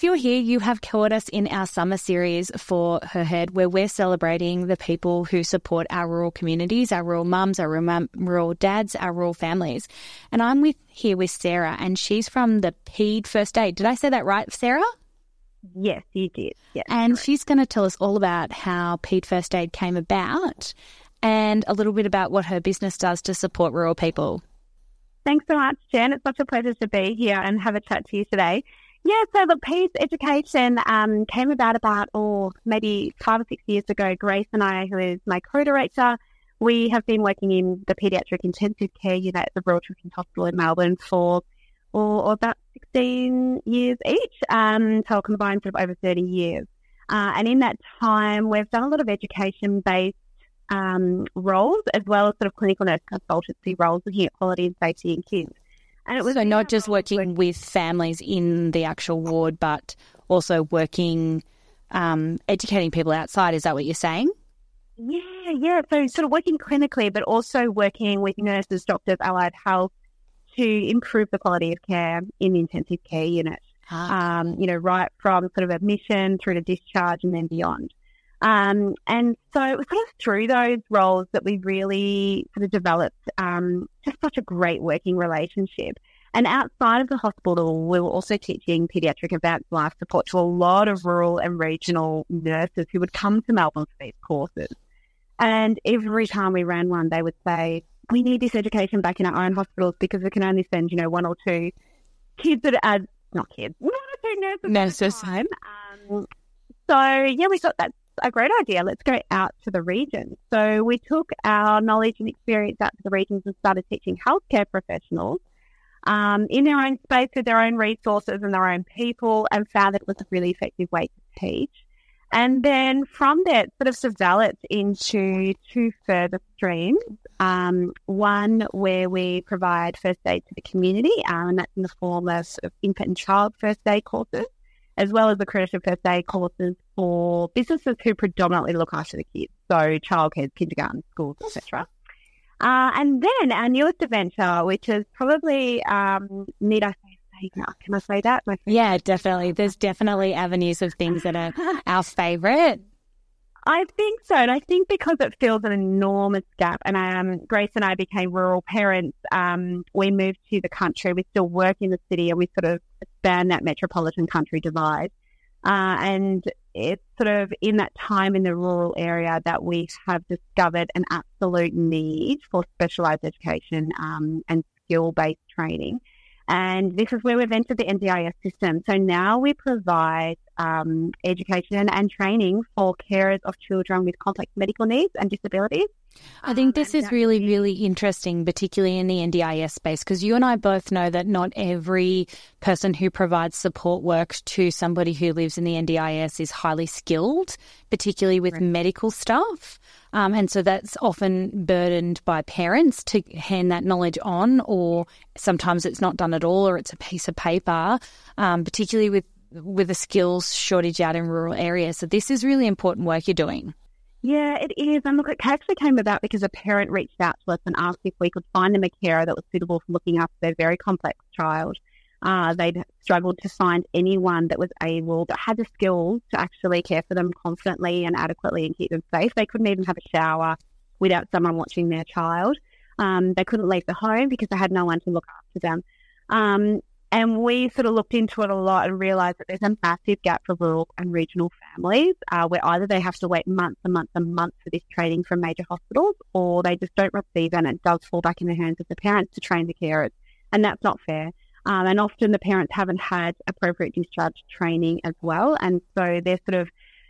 if you're here, you have caught us in our summer series for Her Herd, where we're celebrating the people who support our rural communities, our rural mums, our rural, dads, our rural families. And I'm with here with Sarah, and she's from the Paed First Aid. Did I say that right, Sarah? Yes, you did. Yes, and correct. she's going to tell us all about how Paed First Aid came about and a little bit about what her business does to support rural people. Thanks so much, Jen. It's such a pleasure to be here and have a chat to you today. Yeah, so the Paeds education um, came about about, oh, maybe five or six years ago. Grace and I, who is my co-director, we have been working in the paediatric intensive care unit at the Royal Children's Hospital in Melbourne for or, or about 16 years each, um, so combined sort of over 30 years. Uh, and in that time, we've done a lot of education-based um, roles as well as sort of clinical nurse consultancy roles looking at quality and safety in kids. And it was so not just working with families in the actual ward, but also working, um, educating people outside. Is that what you're saying? Yeah, yeah. So sort of working clinically, but also working with nurses, doctors, allied health to improve the quality of care in the intensive care unit. Ah. Um, you know, right from sort of admission through to discharge and then beyond. Um, and so it was sort of through those roles that we really sort of developed um, just such a great working relationship. And outside of the hospital, we were also teaching paediatric advanced life support to a lot of rural and regional nurses who would come to Melbourne for these courses. And every time we ran one, they would say, we need this education back in our own hospitals because we can only send, you know, one or two kids that are, not kids, one or two nurses. Nurses. Um, so, yeah, we thought that's a great idea. Let's go out to the region. So we took our knowledge and experience out to the regions and started teaching healthcare professionals um, in their own space with their own resources and their own people and found that it was a really effective way to teach. And then from that sort of developed into two further streams. Um, one where we provide first aid to the community, um, and that's in the form of, sort of infant and child first aid courses, as well as accredited first aid courses for businesses who predominantly look after the kids, so childcare, kindergarten, schools, etc. Uh, and then our newest adventure, which is probably, um, need I say, can I say that? yeah, definitely. There's definitely avenues of things that are our favourite. I think so, and I think because it fills an enormous gap. And um, Grace and I became rural parents. Um, we moved to the country. We still work in the city, and we sort of span that metropolitan country divide. Uh, and it's sort of in that time in the rural area that we have discovered an absolute need for specialised education um, and skill based training. And this is where we've entered the NDIS system. So now we provide um, education and training for carers of children with complex medical needs and disabilities. I think this um, is really, really interesting, particularly in the NDIS space, because you and I both know that not every person who provides support work to somebody who lives in the NDIS is highly skilled, particularly with right. medical staff. Um, and so that's often burdened by parents to hand that knowledge on, or sometimes it's not done at all, or it's a piece of paper, um, particularly with with a skills shortage out in rural areas. So this is really important work you're doing. Yeah, it is. And look, it actually came about because a parent reached out to us and asked if we could find them a carer that was suitable for looking after their very complex child. Uh, they'd struggled to find anyone that was able, that had the skills to actually care for them confidently and adequately and keep them safe. They couldn't even have a shower without someone watching their child. Um, they couldn't leave the home because they had no one to look after them. Um, and we sort of looked into it a lot and realised that there's a massive gap for rural and regional families uh, where either they have to wait months and months and months for this training from major hospitals or they just don't receive and it does fall back in the hands of the parents to train the carers. And that's not fair. Um, and often the parents haven't had appropriate discharge training as well. And so they're sort of,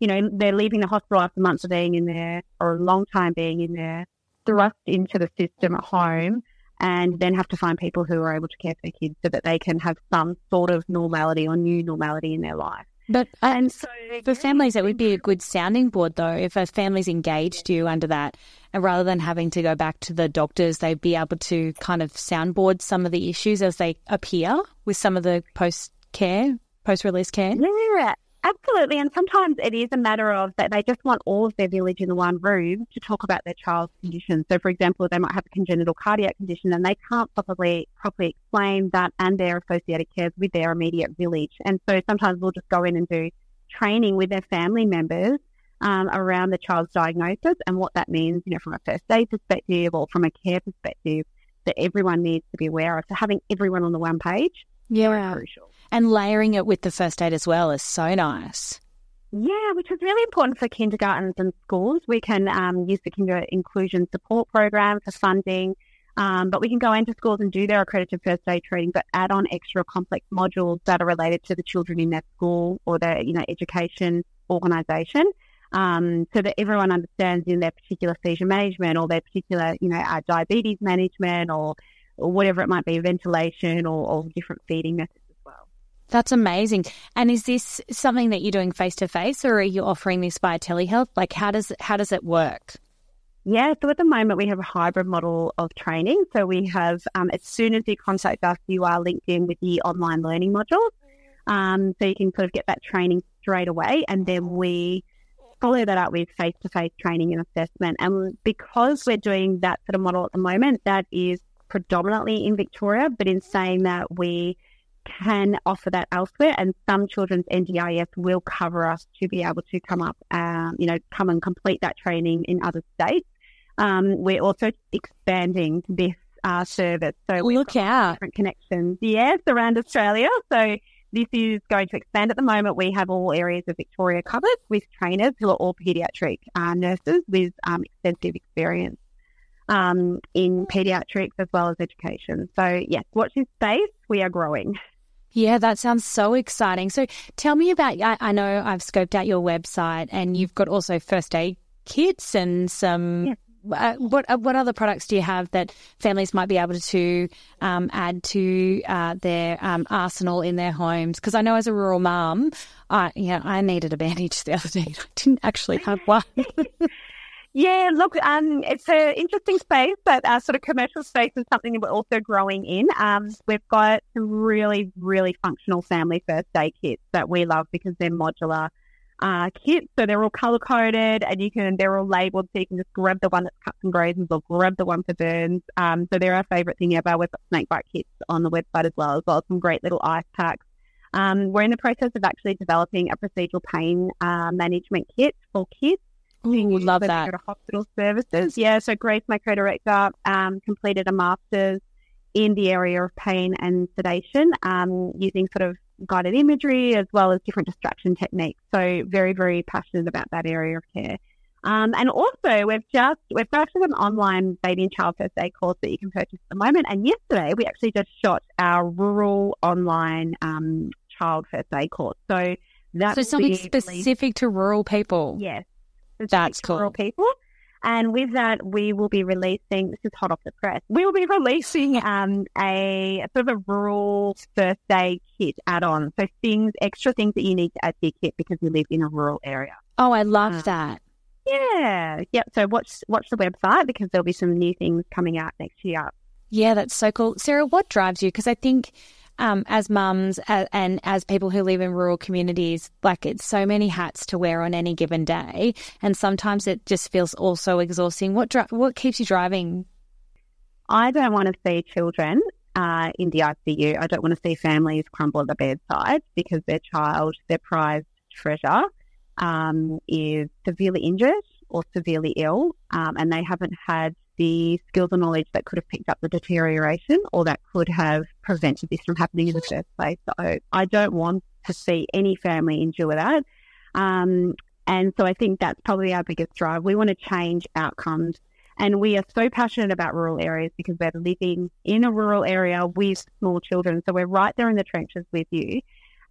you know, they're leaving the hospital after months of being in there or a long time being in there, thrust into the system at home and then have to find people who are able to care for their kids so that they can have some sort of normality or new normality in their life. But uh, and so for families, it would be a good sounding board, though, if a family's engaged you under that, and rather than having to go back to the doctors, they'd be able to kind of soundboard some of the issues as they appear with some of the post care, post release care. Yeah, Absolutely. And sometimes it is a matter of that they just want all of their village in the one room to talk about their child's condition. So, for example, they might have a congenital cardiac condition and they can't properly, properly explain that and their associated cares with their immediate village. And so sometimes we'll just go in and do training with their family members um, around the child's diagnosis and what that means, you know, from a first aid perspective or from a care perspective that everyone needs to be aware of. So having everyone on the one page, yeah, crucial. And layering it with the first aid as well is so nice. Yeah, which is really important for kindergartens and schools. We can um, use the Kinder Inclusion Support Program for funding, um, but we can go into schools and do their accredited first aid training, but add on extra complex modules that are related to the children in their school or their you know education organisation um, so that everyone understands in their particular seizure management or their particular, you know, uh, diabetes management or, or, whatever it might be, ventilation or, or different feeding methods as well. That's amazing. And is this something that you're doing face to face, or are you offering this via telehealth? Like, how does how does it work? Yeah, so at the moment we have a hybrid model of training. So we have, um, as soon as you contact us, you are linked in with the online learning module. Um, so you can sort of get that training straight away, and then we follow that up with face to face training and assessment. And because we're doing that sort of model at the moment, that is predominantly in Victoria, but in saying that we can offer that elsewhere and some children's NDIS will cover us to be able to come up, um, you know, come and complete that training in other states. Um, we're also expanding this uh, service. So we look out different connections, yes, around Australia. So this is going to expand at the moment. We have all areas of Victoria covered with trainers who are all paediatric uh, nurses with um, extensive experience um, in paediatrics as well as education. So, yes, watch this space. We are growing. Yeah, that sounds so exciting. So, tell me about. I, I know I've scoped out your website, and you've got also first aid kits and some yes uh, what uh, what other products do you have that families might be able to um, add to uh, their um, arsenal in their homes? Because I know as a rural mum, I yeah I needed a bandage the other day. I didn't actually have one. yeah, look, um, it's an interesting space, but our sort of commercial space is something that we're also growing in. Um, we've got some really really functional family first aid kits that we love because they're modular uh, kits. So they're all color coded and you can, they're all labeled. So you can just grab the one that's cuts and grazes or grab the one for burns. Um, so they're our favorite thing ever. We've got snake bite kits on the website as well, as well as some great little ice packs. Um, we're in the process of actually developing a procedural pain uh, management kit for kids. Ooh, love that. hospital services. Yeah. So Grace, my co-director, um, completed a master's in the area of pain and sedation, um, using sort of guided imagery as well as different distraction techniques. So very, very passionate about that area of care. Um, and also, we've just we've actually got an online baby and child first aid course that you can purchase at the moment. And yesterday, we actually just shot our rural online um, child first aid course. So that's so something specific to rural people. Yes, that's cool. People. And with that, we will be releasing, this is hot off the press, we will be releasing um, a, sort of a rural first aid kit add on. So things, extra things that you need to add to your kit because you live in a rural area. Oh, I love uh, that. Yeah. Yep. So watch, watch the website because there'll be some new things coming out next year. Yeah, that's so cool. Sarah, what drives you? Because I think um, as mums and as people who live in rural communities, like it's so many hats to wear on any given day, and sometimes it just feels also exhausting. What dri- what keeps you driving? I don't want to see children uh, in the ICU. I don't want to see families crumble at the bedside because their child, their prized treasure, um, is severely injured or severely ill, um, and they haven't had the skills and knowledge that could have picked up the deterioration or that could have prevented this from happening in the first place. So I don't want to see any family endure that. Um, and so I think that's probably our biggest drive. We want to change outcomes. And we are so passionate about rural areas because we're living in a rural area with small children. So we're right there in the trenches with you.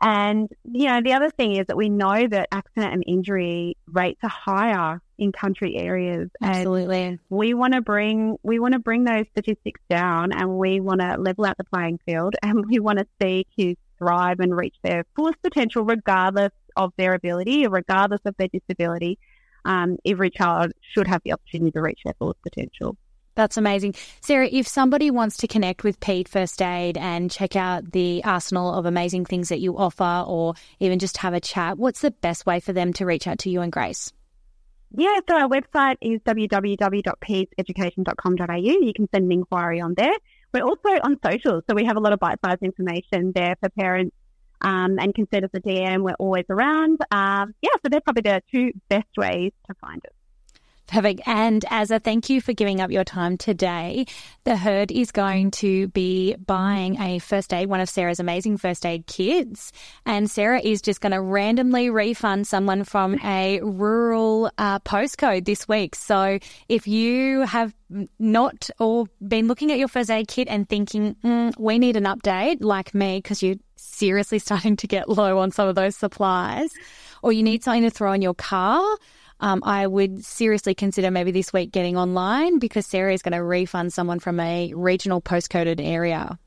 And, you know, the other thing is that we know that accident and injury rates are higher in country areas. Absolutely. And we want to bring, we want to bring those statistics down and we want to level out the playing field and we want to see kids thrive and reach their fullest potential regardless of their ability, regardless of their disability. Um, every child should have the opportunity to reach their fullest potential. That's amazing. Sarah, if somebody wants to connect with Paed First Aid and check out the arsenal of amazing things that you offer or even just have a chat, what's the best way for them to reach out to you and Grace? Yeah, so our website is www.pededucation.com.au. You can send an inquiry on there. We're also on social, so we have a lot of bite-sized information there for parents um, and can send us a DM. We're always around. Um, yeah, so they're probably the two best ways to find us. Perfect. And as a thank you for giving up your time today, the herd is going to be buying a first aid, one of Sarah's amazing first aid kits. And Sarah is just going to randomly refund someone from a rural uh, postcode this week. So if you have not or been looking at your first aid kit and thinking, mm, we need an update, like me, because you're seriously starting to get low on some of those supplies, or you need something to throw in your car, um, I would seriously consider maybe this week getting online because Sarah is going to refund someone from a regional postcoded area.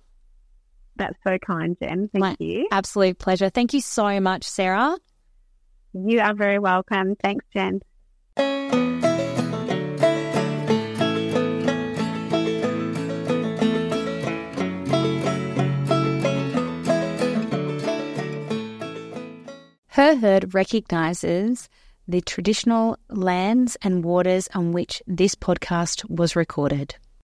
That's so kind, Jen. Thank My you. Absolute pleasure. Thank you so much, Sarah. You are very welcome. Thanks, Jen. Her herd recognises the traditional lands and waters on which this podcast was recorded.